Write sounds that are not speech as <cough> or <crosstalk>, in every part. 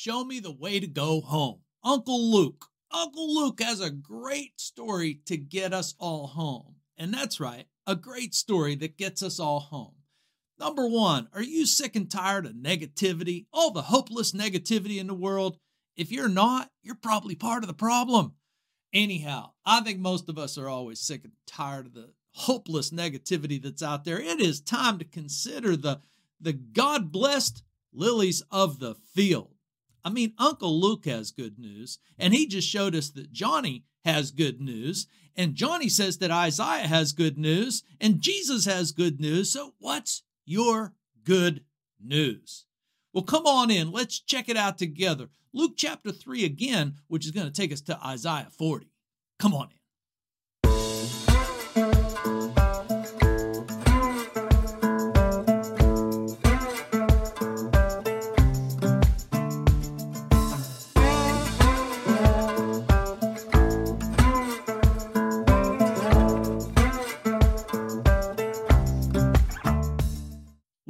Show me the way to go home. Uncle Luke. Uncle Luke has a great story to get us all home. And that's right, a great story that gets us all home. Number one, are you sick and tired of negativity, all the hopeless negativity in the world? If you're not, you're probably part of the problem. Anyhow, I think most of us are always sick and tired of the hopeless negativity that's out there. It is time to consider the, the God blessed lilies of the field. I mean, Uncle Luke has good news, and he just showed us that Johnny has good news, and Johnny says that Isaiah has good news, and Jesus has good news. So, what's your good news? Well, come on in. Let's check it out together. Luke chapter 3 again, which is going to take us to Isaiah 40. Come on in.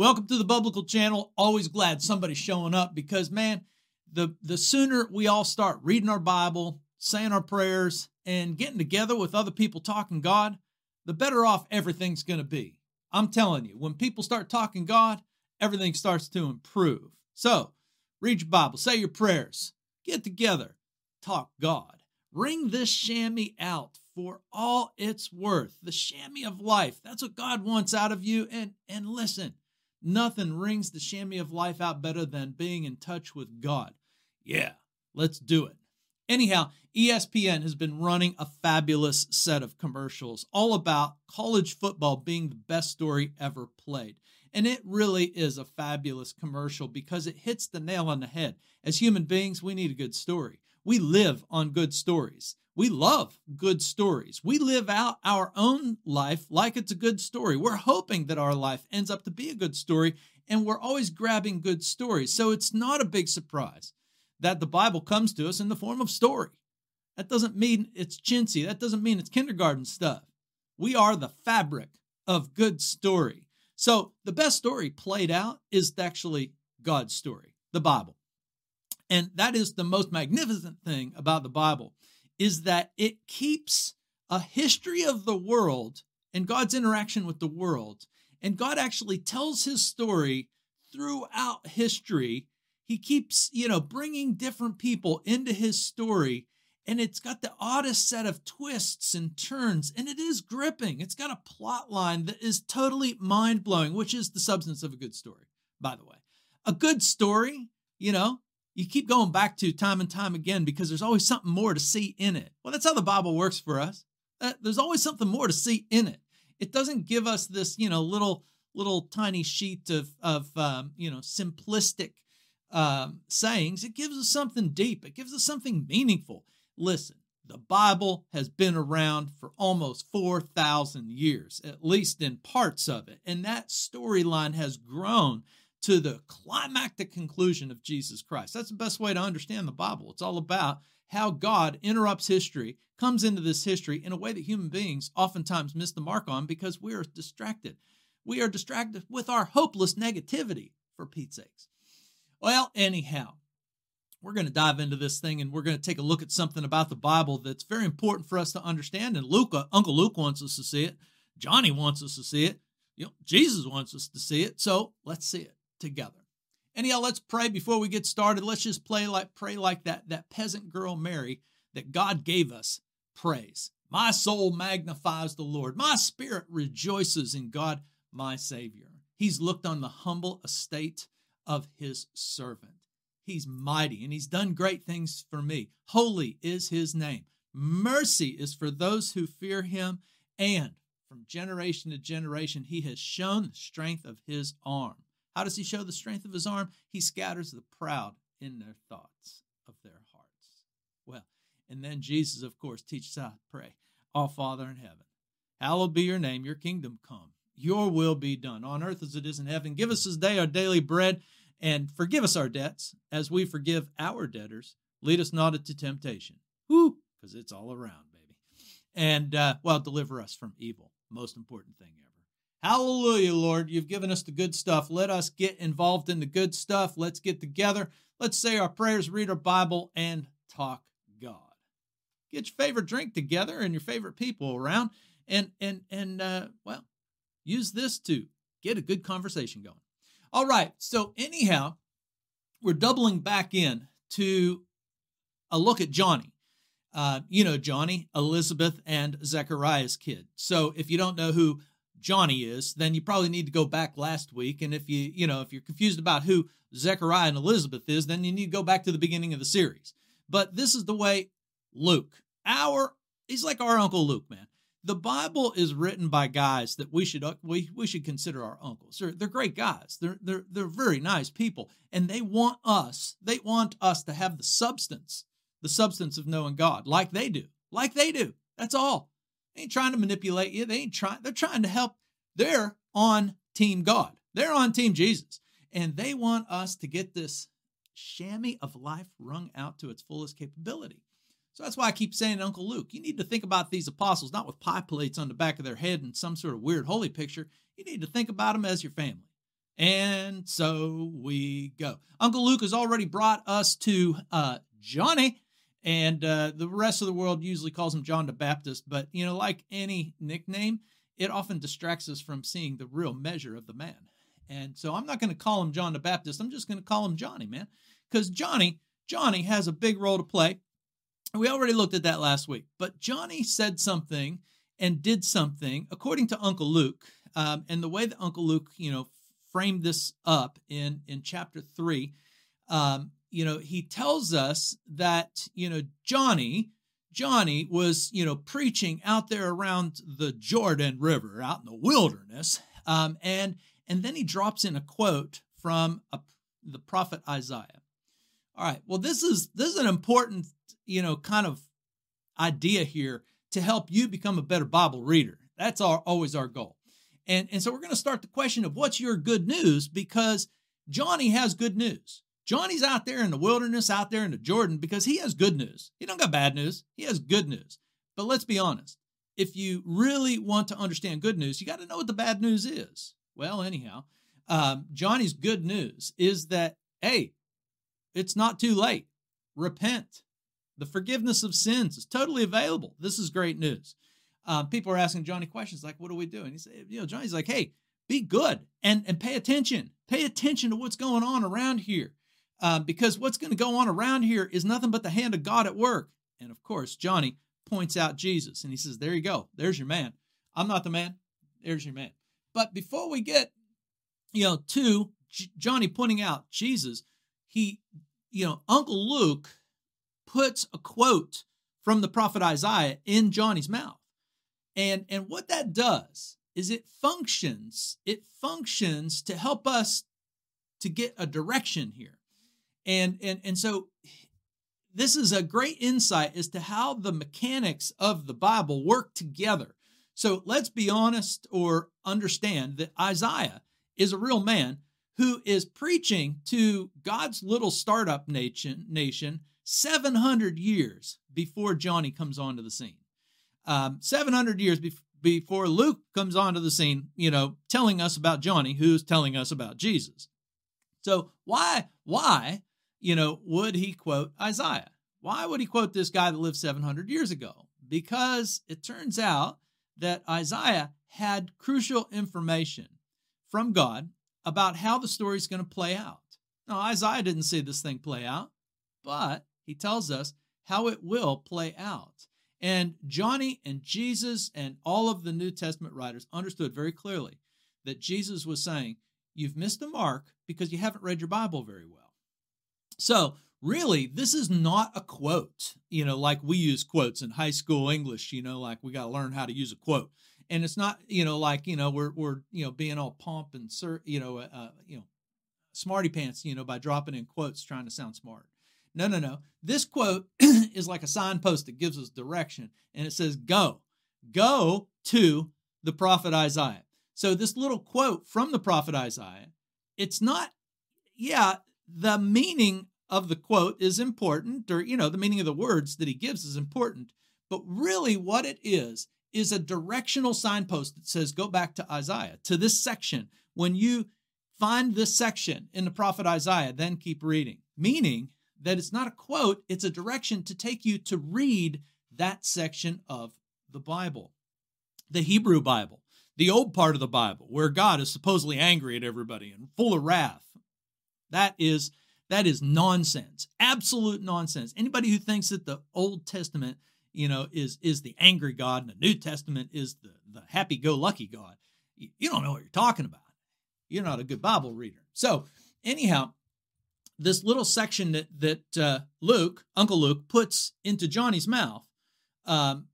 Welcome to the Biblical Channel. Always glad somebody's showing up because, man, the, the sooner we all start reading our Bible, saying our prayers, and getting together with other people talking God, the better off everything's going to be. I'm telling you, when people start talking God, everything starts to improve. So, read your Bible, say your prayers, get together, talk God. Ring this chamois out for all it's worth. The chamois of life. That's what God wants out of you. And and listen, Nothing rings the chamois of life out better than being in touch with God. Yeah, let's do it. Anyhow, ESPN has been running a fabulous set of commercials all about college football being the best story ever played. And it really is a fabulous commercial because it hits the nail on the head. As human beings, we need a good story. We live on good stories. We love good stories. We live out our own life like it's a good story. We're hoping that our life ends up to be a good story, and we're always grabbing good stories. So it's not a big surprise that the Bible comes to us in the form of story. That doesn't mean it's chintzy, that doesn't mean it's kindergarten stuff. We are the fabric of good story. So the best story played out is actually God's story, the Bible. And that is the most magnificent thing about the Bible is that it keeps a history of the world and God's interaction with the world. And God actually tells his story throughout history. He keeps, you know, bringing different people into his story. And it's got the oddest set of twists and turns, and it is gripping. It's got a plot line that is totally mind blowing, which is the substance of a good story, by the way. A good story, you know, you keep going back to time and time again because there's always something more to see in it. Well, that's how the Bible works for us. Uh, there's always something more to see in it. It doesn't give us this, you know, little little tiny sheet of of um, you know simplistic um, sayings. It gives us something deep. It gives us something meaningful. Listen, the Bible has been around for almost 4,000 years, at least in parts of it. And that storyline has grown to the climactic conclusion of Jesus Christ. That's the best way to understand the Bible. It's all about how God interrupts history, comes into this history in a way that human beings oftentimes miss the mark on because we are distracted. We are distracted with our hopeless negativity, for Pete's sakes. Well, anyhow, we're going to dive into this thing and we're going to take a look at something about the Bible that's very important for us to understand. And Luke, uh, Uncle Luke wants us to see it. Johnny wants us to see it. You know, Jesus wants us to see it. So let's see it together. Anyhow, let's pray before we get started. Let's just play like pray like that that peasant girl Mary that God gave us praise. My soul magnifies the Lord. My spirit rejoices in God, my Savior. He's looked on the humble estate of his servant. He's mighty and he's done great things for me. Holy is his name. Mercy is for those who fear him. And from generation to generation, he has shown the strength of his arm. How does he show the strength of his arm? He scatters the proud in their thoughts of their hearts. Well, and then Jesus, of course, teaches how to pray. Our Father in heaven, hallowed be your name, your kingdom come, your will be done on earth as it is in heaven. Give us this day our daily bread and forgive us our debts as we forgive our debtors. Lead us not into temptation. Whoo, because it's all around, baby. And, uh, well, deliver us from evil. Most important thing ever. Hallelujah, Lord. You've given us the good stuff. Let us get involved in the good stuff. Let's get together. Let's say our prayers, read our Bible, and talk God. Get your favorite drink together and your favorite people around, and and and uh, well, use this to get a good conversation going. All right. So anyhow, we're doubling back in to a look at Johnny. Uh, you know Johnny, Elizabeth, and Zechariah's kid. So if you don't know who Johnny is, then you probably need to go back last week. And if you, you know, if you're confused about who Zechariah and Elizabeth is, then you need to go back to the beginning of the series. But this is the way Luke, our, he's like our Uncle Luke, man. The Bible is written by guys that we should we, we should consider our uncles. They're, they're great guys. They're, they're they're very nice people, and they want us. They want us to have the substance, the substance of knowing God, like they do, like they do. That's all. They ain't trying to manipulate you. They ain't trying, they're trying to help. They're on team God. They're on team Jesus. And they want us to get this chamois of life wrung out to its fullest capability. So that's why I keep saying, Uncle Luke, you need to think about these apostles not with pie plates on the back of their head and some sort of weird holy picture. You need to think about them as your family. And so we go. Uncle Luke has already brought us to uh, Johnny, and uh, the rest of the world usually calls him John the Baptist. But, you know, like any nickname, it often distracts us from seeing the real measure of the man. And so I'm not going to call him John the Baptist. I'm just going to call him Johnny, man. Because Johnny, Johnny has a big role to play. We already looked at that last week. But Johnny said something and did something, according to Uncle Luke, um, and the way that Uncle Luke, you know, framed this up in in chapter three, um, you know, he tells us that, you know, Johnny, Johnny was, you know, preaching out there around the Jordan River, out in the wilderness. Um, and and then he drops in a quote from a, the prophet Isaiah. All right. Well, this is this is an important, you know, kind of idea here to help you become a better Bible reader. That's our always our goal. And and so we're going to start the question of what's your good news because Johnny has good news. Johnny's out there in the wilderness, out there in the Jordan, because he has good news. He don't got bad news. He has good news. But let's be honest. If you really want to understand good news, you got to know what the bad news is. Well, anyhow, um, Johnny's good news is that, hey, it's not too late. Repent. The forgiveness of sins is totally available. This is great news. Um, people are asking Johnny questions like, what do we do? And he said, you know, Johnny's like, hey, be good and, and pay attention. Pay attention to what's going on around here uh, because what's going to go on around here is nothing but the hand of God at work. And of course, Johnny points out Jesus and he says, There you go. There's your man. I'm not the man. There's your man. But before we get, you know, to J- Johnny pointing out Jesus, he, you know, Uncle Luke puts a quote from the prophet Isaiah in Johnny's mouth. And, and what that does is it functions, it functions to help us to get a direction here. And and and so this is a great insight as to how the mechanics of the Bible work together. So let's be honest or understand that Isaiah is a real man who is preaching to God's little startup nation, nation 700 years before Johnny comes onto the scene. Um, 700 years be- before Luke comes onto the scene, you know, telling us about Johnny, who's telling us about Jesus. So why, why you know, would he quote Isaiah? Why would he quote this guy that lived 700 years ago? Because it turns out that Isaiah had crucial information from God about how the story is going to play out. Now, Isaiah didn't see this thing play out, but he tells us how it will play out. And Johnny and Jesus and all of the New Testament writers understood very clearly that Jesus was saying, You've missed the mark because you haven't read your Bible very well. So, really, this is not a quote, you know, like we use quotes in high school English, you know, like we got to learn how to use a quote. And it's not, you know, like, you know, we're, we're, you know, being all pomp and, sir, you know, uh, uh, you know, smarty pants, you know, by dropping in quotes trying to sound smart. No, no, no. This quote <clears throat> is like a signpost that gives us direction and it says, go, go to the prophet Isaiah. So, this little quote from the prophet Isaiah, it's not, yeah, the meaning of the quote is important, or, you know, the meaning of the words that he gives is important. But really, what it is, is a directional signpost that says, go back to Isaiah, to this section. When you find this section in the prophet Isaiah, then keep reading. Meaning that it's not a quote, it's a direction to take you to read that section of the Bible. The Hebrew Bible, the old part of the Bible, where God is supposedly angry at everybody and full of wrath. That is that is nonsense. Absolute nonsense. Anybody who thinks that the Old Testament, you know, is is the angry God and the New Testament is the, the happy-go-lucky God, you don't know what you're talking about. You're not a good Bible reader. So, anyhow, this little section that that uh, Luke, Uncle Luke, puts into Johnny's mouth um,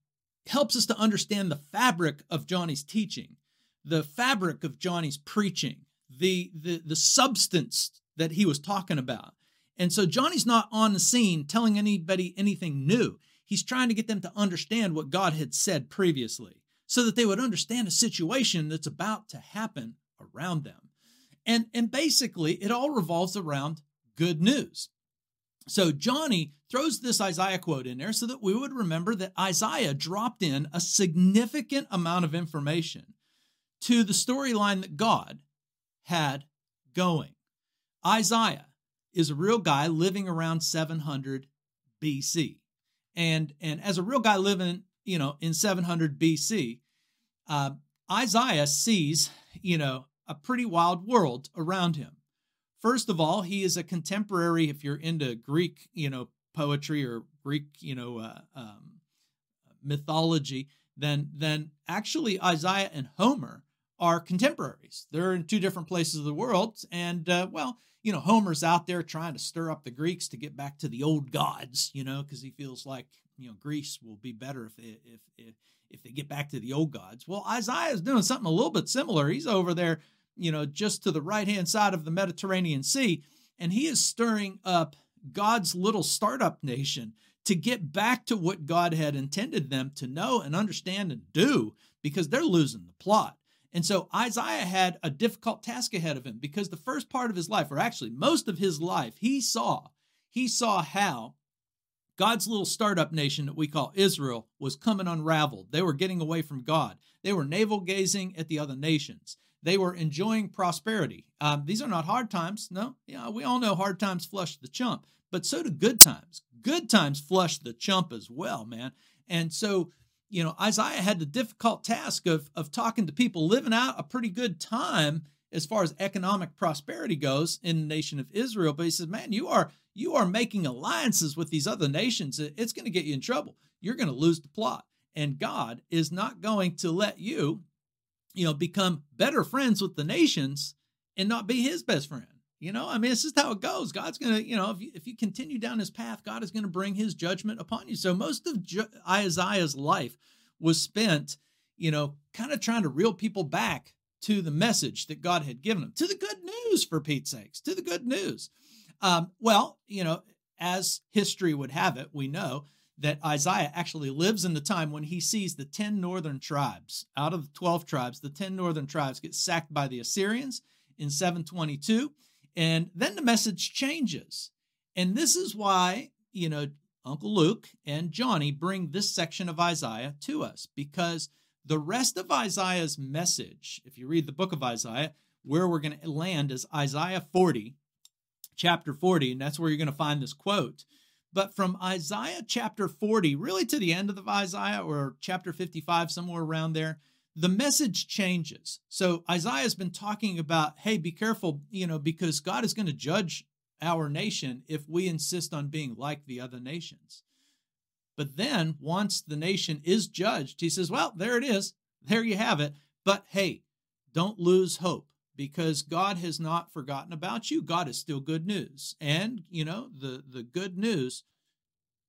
helps us to understand the fabric of Johnny's teaching, the fabric of Johnny's preaching, the the the substance that he was talking about. And so Johnny's not on the scene telling anybody anything new. He's trying to get them to understand what God had said previously so that they would understand a situation that's about to happen around them. And, and basically, it all revolves around good news. So Johnny throws this Isaiah quote in there so that we would remember that Isaiah dropped in a significant amount of information to the storyline that God had going. Isaiah is a real guy living around 700 BC. And, and as a real guy living, you know, in 700 BC, uh, Isaiah sees, you know, a pretty wild world around him. First of all, he is a contemporary, if you're into Greek, you know, poetry or Greek, you know, uh, um, mythology, then, then actually Isaiah and Homer are contemporaries. They're in two different places of the world. And, uh, well, you know, Homer's out there trying to stir up the Greeks to get back to the old gods, you know, because he feels like, you know, Greece will be better if they, if, if, if they get back to the old gods. Well, Isaiah is doing something a little bit similar. He's over there, you know, just to the right hand side of the Mediterranean Sea, and he is stirring up God's little startup nation to get back to what God had intended them to know and understand and do because they're losing the plot. And so Isaiah had a difficult task ahead of him because the first part of his life, or actually most of his life, he saw, he saw how God's little startup nation that we call Israel was coming unraveled. They were getting away from God. They were navel gazing at the other nations. They were enjoying prosperity. Um, these are not hard times. No, yeah, we all know hard times flush the chump, but so do good times. Good times flush the chump as well, man. And so you know, Isaiah had the difficult task of, of talking to people living out a pretty good time as far as economic prosperity goes in the nation of Israel. But he says, man, you are you are making alliances with these other nations. It's going to get you in trouble. You're going to lose the plot. And God is not going to let you, you know, become better friends with the nations and not be his best friend. You know, I mean, this is how it goes. God's going to, you know, if you, if you continue down this path, God is going to bring his judgment upon you. So most of Isaiah's life was spent, you know, kind of trying to reel people back to the message that God had given them, to the good news, for Pete's sakes, to the good news. Um, well, you know, as history would have it, we know that Isaiah actually lives in the time when he sees the 10 northern tribes. Out of the 12 tribes, the 10 northern tribes get sacked by the Assyrians in 722. And then the message changes. And this is why, you know, Uncle Luke and Johnny bring this section of Isaiah to us because the rest of Isaiah's message, if you read the book of Isaiah, where we're going to land is Isaiah 40, chapter 40, and that's where you're going to find this quote. But from Isaiah chapter 40, really to the end of the Isaiah or chapter 55, somewhere around there, the message changes. So Isaiah's been talking about, hey, be careful, you know, because God is going to judge our nation if we insist on being like the other nations. But then once the nation is judged, he says, well, there it is. There you have it. But hey, don't lose hope because God has not forgotten about you. God is still good news. And, you know, the, the good news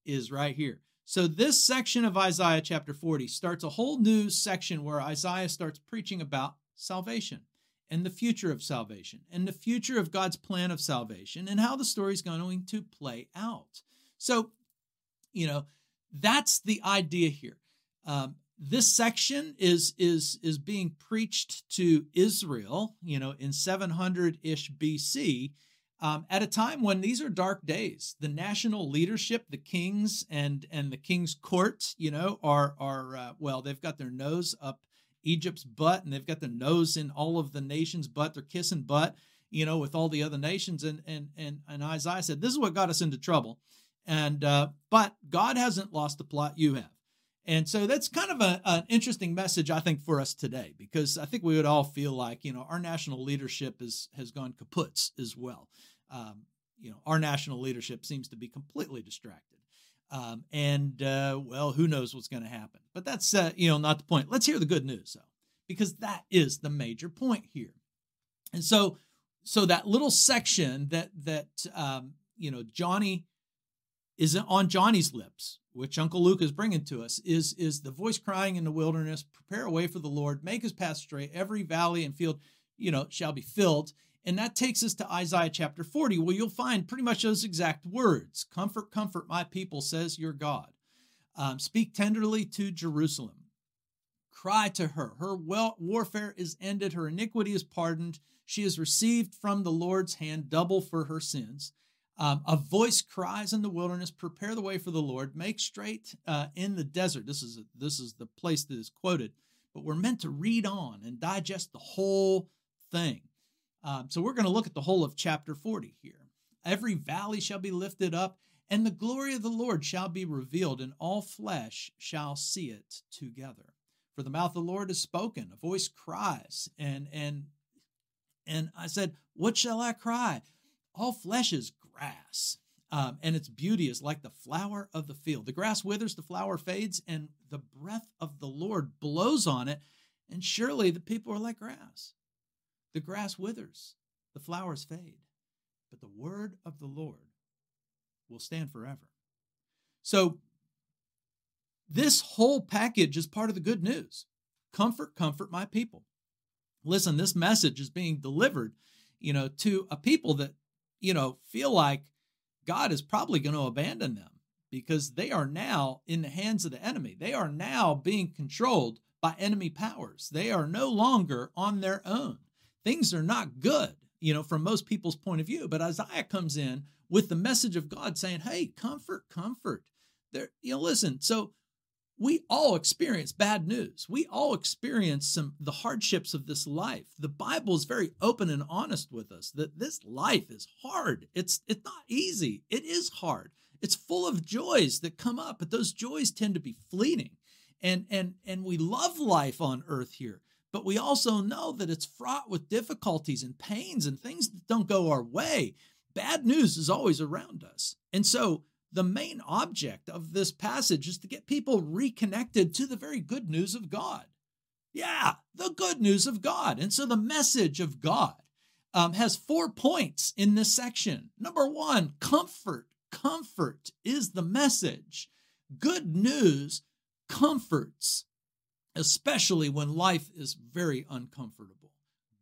is right here. So, this section of Isaiah chapter 40 starts a whole new section where Isaiah starts preaching about salvation and the future of salvation and the future of God's plan of salvation and how the story is going to play out. So, you know, that's the idea here. Um, this section is is is being preached to Israel, you know, in 700 ish BC, um, at a time when these are dark days. The national leadership, the kings and and the king's court, you know, are are uh, well, they've got their nose up Egypt's butt, and they've got their nose in all of the nations' butt. They're kissing butt, you know, with all the other nations. And and and and Isaiah said, "This is what got us into trouble." And uh, but God hasn't lost the plot. You have. And so that's kind of a, an interesting message, I think, for us today, because I think we would all feel like, you know, our national leadership is, has gone kaputs as well. Um, you know, our national leadership seems to be completely distracted. Um, and, uh, well, who knows what's going to happen. But that's, uh, you know, not the point. Let's hear the good news, though, because that is the major point here. And so, so that little section that, that, um, you know, Johnny is on Johnny's lips, which Uncle Luke is bringing to us, is, is the voice crying in the wilderness, prepare a way for the Lord, make his path straight, every valley and field, you know, shall be filled. And that takes us to Isaiah chapter 40, where you'll find pretty much those exact words Comfort, comfort my people, says your God. Um, speak tenderly to Jerusalem. Cry to her. Her well, warfare is ended, her iniquity is pardoned. She has received from the Lord's hand double for her sins. Um, a voice cries in the wilderness, "Prepare the way for the Lord, make straight uh, in the desert." This is a, this is the place that is quoted, but we're meant to read on and digest the whole thing. Um, so we're going to look at the whole of chapter 40 here. Every valley shall be lifted up, and the glory of the Lord shall be revealed, and all flesh shall see it together. For the mouth of the Lord is spoken; a voice cries, and and and I said, "What shall I cry?" All flesh is grass. Um, and its beauty is like the flower of the field. The grass withers, the flower fades, and the breath of the Lord blows on it. And surely the people are like grass. The grass withers, the flowers fade, but the word of the Lord will stand forever. So, this whole package is part of the good news. Comfort, comfort my people. Listen, this message is being delivered, you know, to a people that you know, feel like God is probably going to abandon them because they are now in the hands of the enemy. They are now being controlled by enemy powers. They are no longer on their own. Things are not good, you know, from most people's point of view. But Isaiah comes in with the message of God saying, hey, comfort, comfort. There, you know, listen, so we all experience bad news. We all experience some the hardships of this life. The Bible is very open and honest with us that this life is hard. It's it's not easy. It is hard. It's full of joys that come up, but those joys tend to be fleeting. And and and we love life on earth here, but we also know that it's fraught with difficulties and pains and things that don't go our way. Bad news is always around us. And so the main object of this passage is to get people reconnected to the very good news of God. Yeah, the good news of God. And so the message of God um, has four points in this section. Number one, comfort. Comfort is the message. Good news comforts, especially when life is very uncomfortable.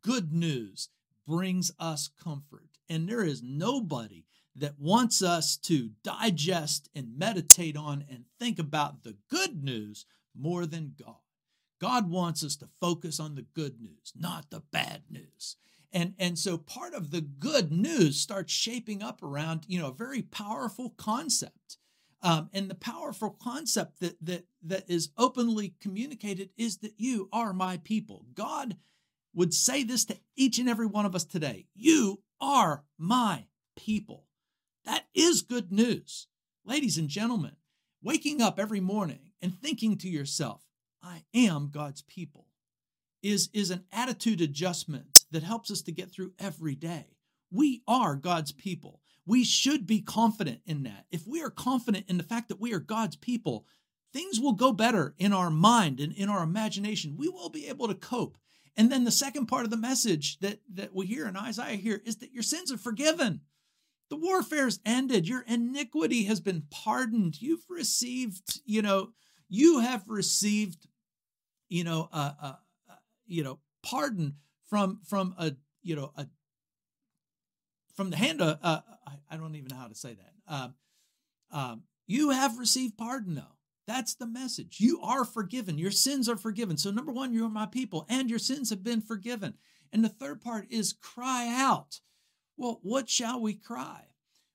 Good news brings us comfort. And there is nobody that wants us to digest and meditate on and think about the good news more than God. God wants us to focus on the good news, not the bad news. And, and so part of the good news starts shaping up around, you know, a very powerful concept. Um, and the powerful concept that, that, that is openly communicated is that you are my people. God would say this to each and every one of us today. You are my people. That is good news. Ladies and gentlemen, waking up every morning and thinking to yourself, I am God's people, is, is an attitude adjustment that helps us to get through every day. We are God's people. We should be confident in that. If we are confident in the fact that we are God's people, things will go better in our mind and in our imagination. We will be able to cope. And then the second part of the message that, that we hear in Isaiah here is that your sins are forgiven. The warfare is ended. Your iniquity has been pardoned. You've received, you know, you have received, you know, a, you know, pardon from from a, you know, a from the hand of uh, I, I, don't even know how to say that. Um, um, you have received pardon, though. That's the message. You are forgiven. Your sins are forgiven. So, number one, you are my people, and your sins have been forgiven. And the third part is cry out Well, what shall we cry?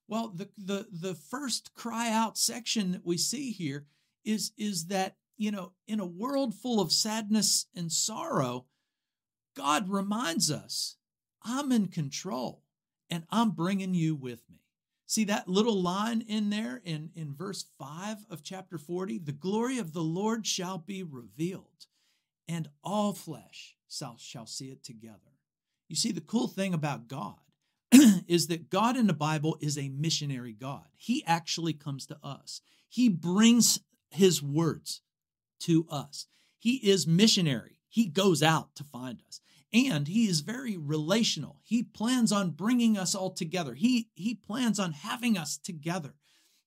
Well, the the the first cry out section that we see here is is that, you know, in a world full of sadness and sorrow, God reminds us, I'm in control and I'm bringing you with me. See that little line in there in, in verse 5 of chapter 40? The glory of the Lord shall be revealed, and all flesh shall, shall see it together. You see, the cool thing about God <clears throat> is that God in the Bible is a missionary God. He actually comes to us, He brings His words to us. He is missionary, He goes out to find us. And he is very relational. He plans on bringing us all together. He, he plans on having us together,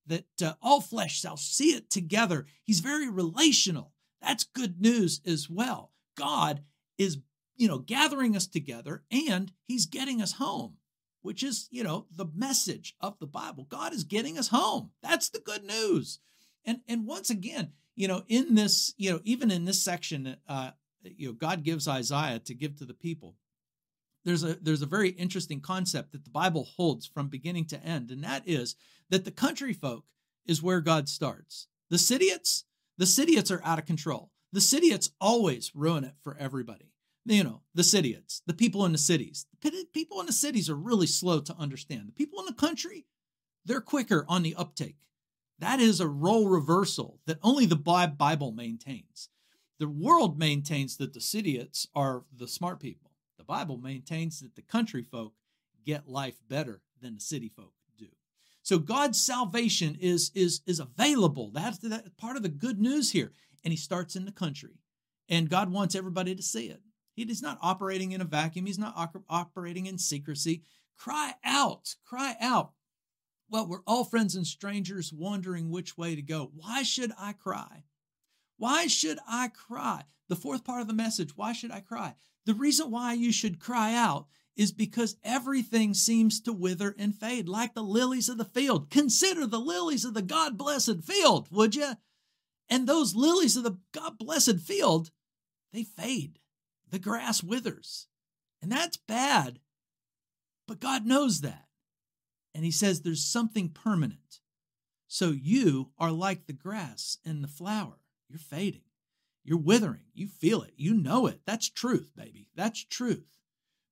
that uh, all flesh shall see it together. He's very relational. That's good news as well. God is, you know, gathering us together and he's getting us home which is, you know, the message of the Bible. God is getting us home. That's the good news. And and once again, you know, in this, you know, even in this section, uh, you know, God gives Isaiah to give to the people. There's a there's a very interesting concept that the Bible holds from beginning to end, and that is that the country folk is where God starts. The Cityites, the Cityites are out of control. The Cityites always ruin it for everybody you know, the cityites, the people in the cities. The people in the cities are really slow to understand. The people in the country, they're quicker on the uptake. That is a role reversal that only the Bible maintains. The world maintains that the cityites are the smart people. The Bible maintains that the country folk get life better than the city folk do. So God's salvation is is is available. That's that part of the good news here. And he starts in the country. And God wants everybody to see it. He is not operating in a vacuum. He's not operating in secrecy. Cry out, cry out. Well, we're all friends and strangers wondering which way to go. Why should I cry? Why should I cry? The fourth part of the message, why should I cry? The reason why you should cry out is because everything seems to wither and fade like the lilies of the field. Consider the lilies of the God blessed field, would you? And those lilies of the God blessed field, they fade the grass withers. And that's bad. But God knows that. And He says there's something permanent. So you are like the grass and the flower. You're fading. You're withering. You feel it. You know it. That's truth, baby. That's truth.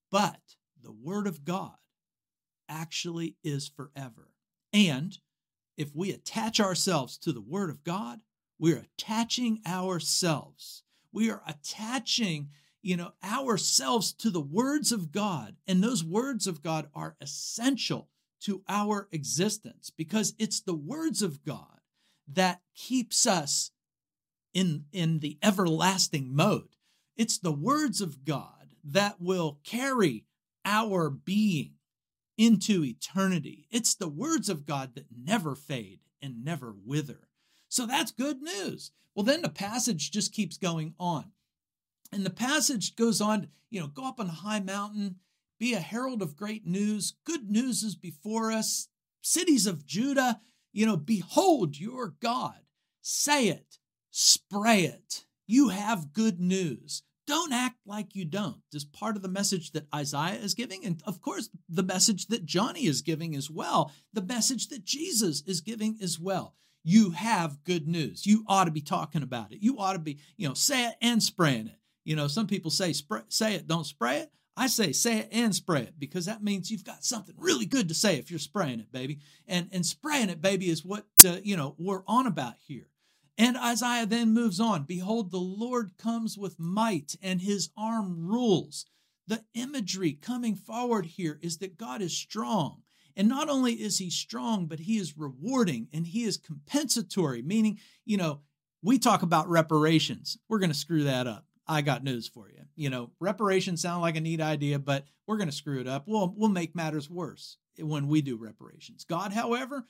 But the Word of God actually is forever. And if we attach ourselves to the Word of God, we're attaching ourselves. We are attaching you know, ourselves to the words of God. And those words of God are essential to our existence because it's the words of God that keeps us in, in the everlasting mode. It's the words of God that will carry our being into eternity. It's the words of God that never fade and never wither. So that's good news. Well, then the passage just keeps going on. And the passage goes on, you know, go up on a high mountain, be a herald of great news. Good news is before us. Cities of Judah, you know, behold your God. Say it, spray it. You have good news. Don't act like you don't. Is part of the message that Isaiah is giving. And of course, the message that Johnny is giving as well, the message that Jesus is giving as well you have good news. You ought to be talking about it. You ought to be, you know, say it and spraying it. You know, some people say spray, say it, don't spray it. I say say it and spray it because that means you've got something really good to say if you're spraying it, baby. And and spraying it, baby, is what uh, you know we're on about here. And Isaiah then moves on. Behold, the Lord comes with might, and His arm rules. The imagery coming forward here is that God is strong. And not only is he strong, but he is rewarding and he is compensatory, meaning, you know, we talk about reparations. We're going to screw that up. I got news for you. You know, reparations sound like a neat idea, but we're going to screw it up. We'll we'll make matters worse when we do reparations. God, however,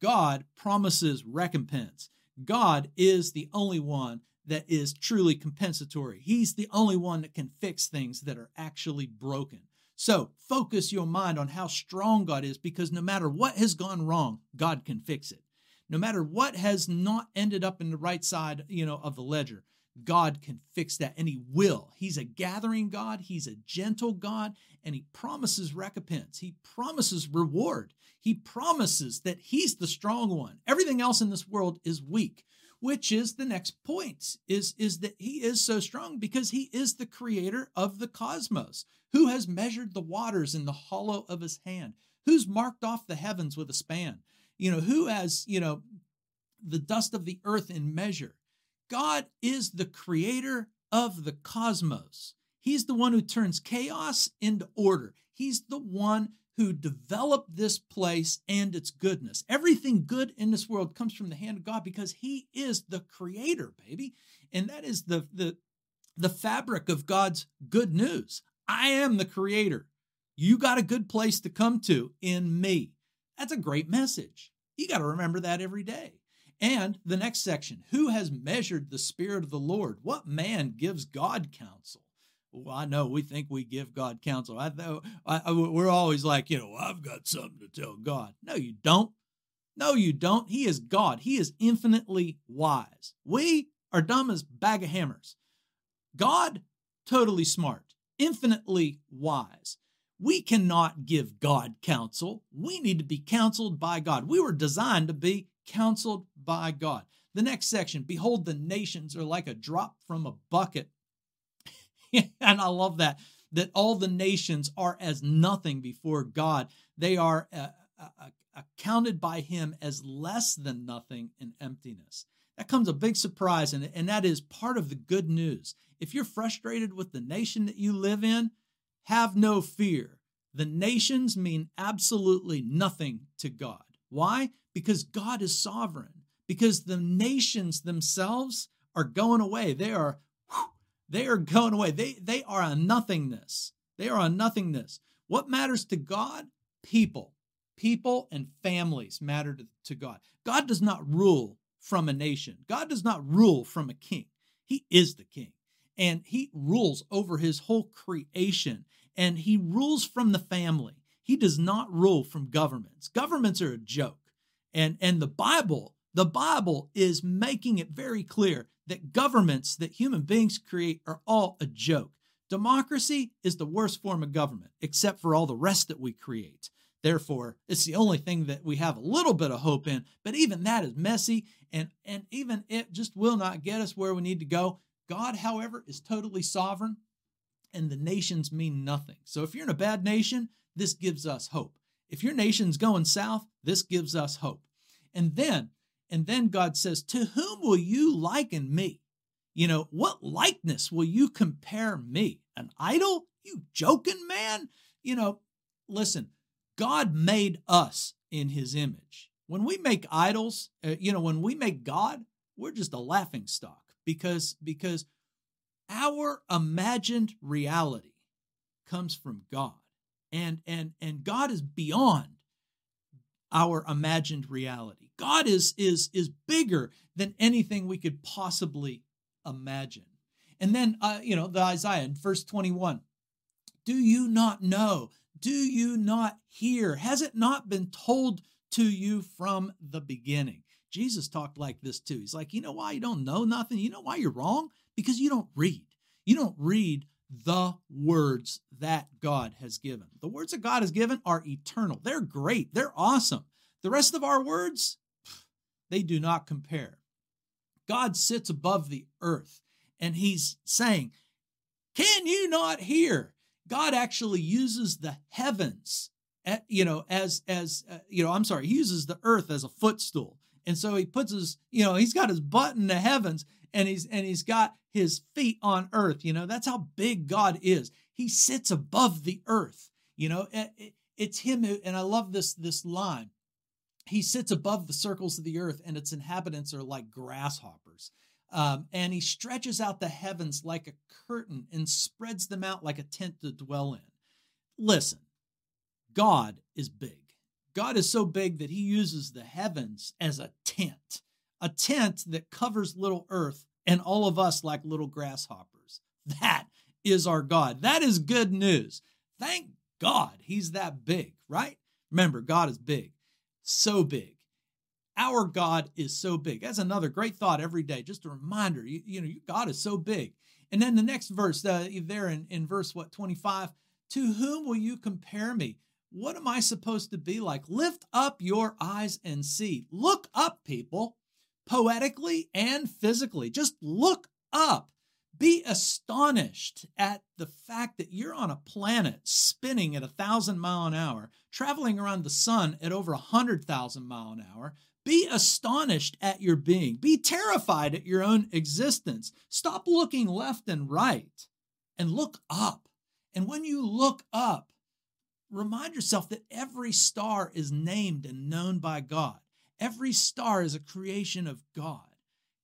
God promises recompense. God is the only one that is truly compensatory. He's the only one that can fix things that are actually broken. So focus your mind on how strong God is because no matter what has gone wrong, God can fix it. No matter what has not ended up in the right side, you know, of the ledger, God can fix that and he will. He's a gathering God, he's a gentle God, and he promises recompense. He promises reward. He promises that he's the strong one. Everything else in this world is weak, which is the next point is is that he is so strong because he is the creator of the cosmos, who has measured the waters in the hollow of his hand, who's marked off the heavens with a span. You know, who has, you know, the dust of the earth in measure. God is the creator of the cosmos. He's the one who turns chaos into order. He's the one who developed this place and its goodness. Everything good in this world comes from the hand of God because he is the creator, baby. And that is the the the fabric of God's good news. I am the creator. You got a good place to come to in me. That's a great message. You got to remember that every day. And the next section Who has measured the Spirit of the Lord? What man gives God counsel? Well, I know we think we give God counsel. I we're always like, you know, I've got something to tell God. No, you don't. No, you don't. He is God. He is infinitely wise. We are dumb as bag of hammers. God, totally smart, infinitely wise. We cannot give God counsel. We need to be counseled by God. We were designed to be counseled by God. The next section Behold, the nations are like a drop from a bucket. <laughs> and I love that, that all the nations are as nothing before God. They are uh, uh, accounted by Him as less than nothing in emptiness. That comes a big surprise, and, and that is part of the good news. If you're frustrated with the nation that you live in, have no fear. The nations mean absolutely nothing to God. Why? Because God is sovereign. Because the nations themselves are going away. They are they are going away. They they are a nothingness. They are a nothingness. What matters to God? People. People and families matter to, to God. God does not rule from a nation. God does not rule from a king. He is the king. And he rules over his whole creation. And he rules from the family. He does not rule from governments. Governments are a joke. And, and the Bible, the Bible is making it very clear that governments that human beings create are all a joke. Democracy is the worst form of government, except for all the rest that we create. Therefore, it's the only thing that we have a little bit of hope in, but even that is messy and, and even it just will not get us where we need to go. God, however, is totally sovereign and the nations mean nothing. So if you're in a bad nation, this gives us hope. If your nation's going south, this gives us hope. And then, and then God says, To whom will you liken me? You know, what likeness will you compare me? An idol? You joking, man? You know, listen, God made us in his image. When we make idols, uh, you know, when we make God, we're just a laughing stock because because our imagined reality comes from God and and and God is beyond our imagined reality. God is is is bigger than anything we could possibly imagine. And then uh, you know the Isaiah in verse 21. Do you not know? Do you not hear? Has it not been told to you from the beginning? Jesus talked like this too. He's like, you know why you don't know nothing? You know why you're wrong? Because you don't read. You don't read the words that God has given. The words that God has given are eternal. They're great. They're awesome. The rest of our words, they do not compare. God sits above the earth and he's saying, Can you not hear? God actually uses the heavens, at, you know, as, as, uh, you know, I'm sorry, he uses the earth as a footstool. And so he puts his, you know, he's got his butt in the heavens and he's and he's got his feet on earth you know that's how big god is he sits above the earth you know it's him who, and i love this this line he sits above the circles of the earth and its inhabitants are like grasshoppers um, and he stretches out the heavens like a curtain and spreads them out like a tent to dwell in listen god is big god is so big that he uses the heavens as a tent a tent that covers little earth and all of us like little grasshoppers. That is our God. That is good news. Thank God he's that big, right? Remember, God is big, so big. Our God is so big. That's another great thought every day. Just a reminder, you, you know, God is so big. And then the next verse, uh, there in, in verse what, 25, to whom will you compare me? What am I supposed to be like? Lift up your eyes and see. Look up, people, poetically and physically. Just look up. Be astonished at the fact that you're on a planet spinning at a thousand mile an hour, traveling around the sun at over a hundred thousand mile an hour. Be astonished at your being. Be terrified at your own existence. Stop looking left and right and look up. And when you look up, remind yourself that every star is named and known by God. Every star is a creation of God.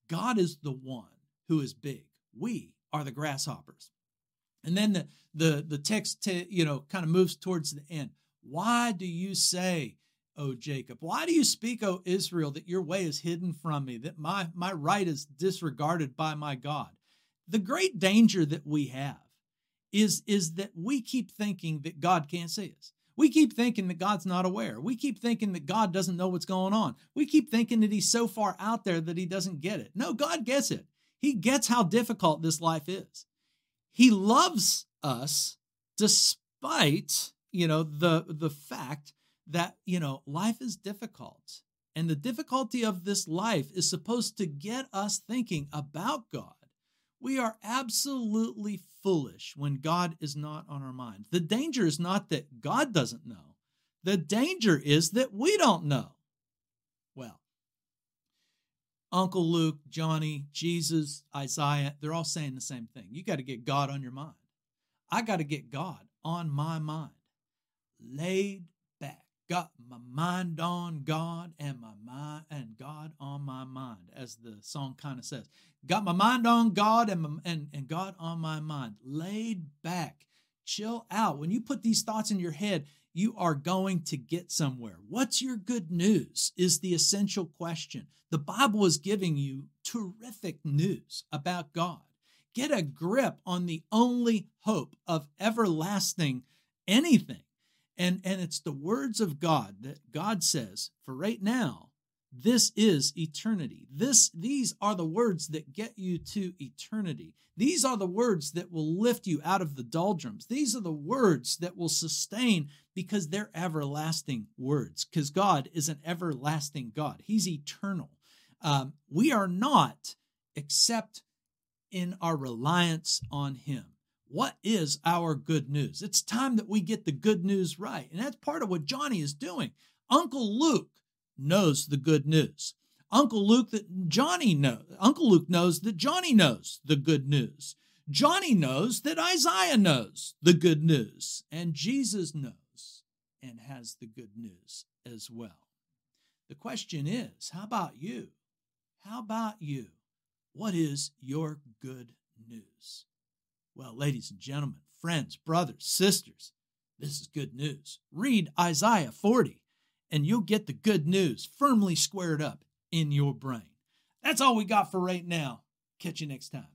God is the one who is big. We are the grasshoppers. And then the the the text t- you know kind of moves towards the end. Why do you say, O Jacob? Why do you speak, O Israel, that your way is hidden from me, that my my right is disregarded by my God? The great danger that we have is is that we keep thinking that God can't see us. We keep thinking that God's not aware. We keep thinking that God doesn't know what's going on. We keep thinking that he's so far out there that he doesn't get it. No, God gets it. He gets how difficult this life is. He loves us despite, you know, the the fact that, you know, life is difficult. And the difficulty of this life is supposed to get us thinking about God. We are absolutely foolish when God is not on our mind. The danger is not that God doesn't know, the danger is that we don't know. Well, Uncle Luke, Johnny, Jesus, Isaiah, they're all saying the same thing. You got to get God on your mind. I got to get God on my mind. Laid back. Got my mind on God and my mind and God on my mind, as the song kind of says. Got my mind on God and, my, and, and God on my mind. Laid back. Chill out. When you put these thoughts in your head, you are going to get somewhere. What's your good news? Is the essential question. The Bible is giving you terrific news about God. Get a grip on the only hope of everlasting anything. And, and it's the words of God that God says, for right now, this is eternity. This, these are the words that get you to eternity. These are the words that will lift you out of the doldrums. These are the words that will sustain because they're everlasting words, because God is an everlasting God. He's eternal. Um, we are not, except in our reliance on Him. What is our good news? It's time that we get the good news right. And that's part of what Johnny is doing. Uncle Luke knows the good news. Uncle Luke that Johnny knows. Uncle Luke knows that Johnny knows the good news. Johnny knows that Isaiah knows the good news. And Jesus knows and has the good news as well. The question is, how about you? How about you? What is your good news? Well, ladies and gentlemen, friends, brothers, sisters, this is good news. Read Isaiah 40 and you'll get the good news firmly squared up in your brain. That's all we got for right now. Catch you next time.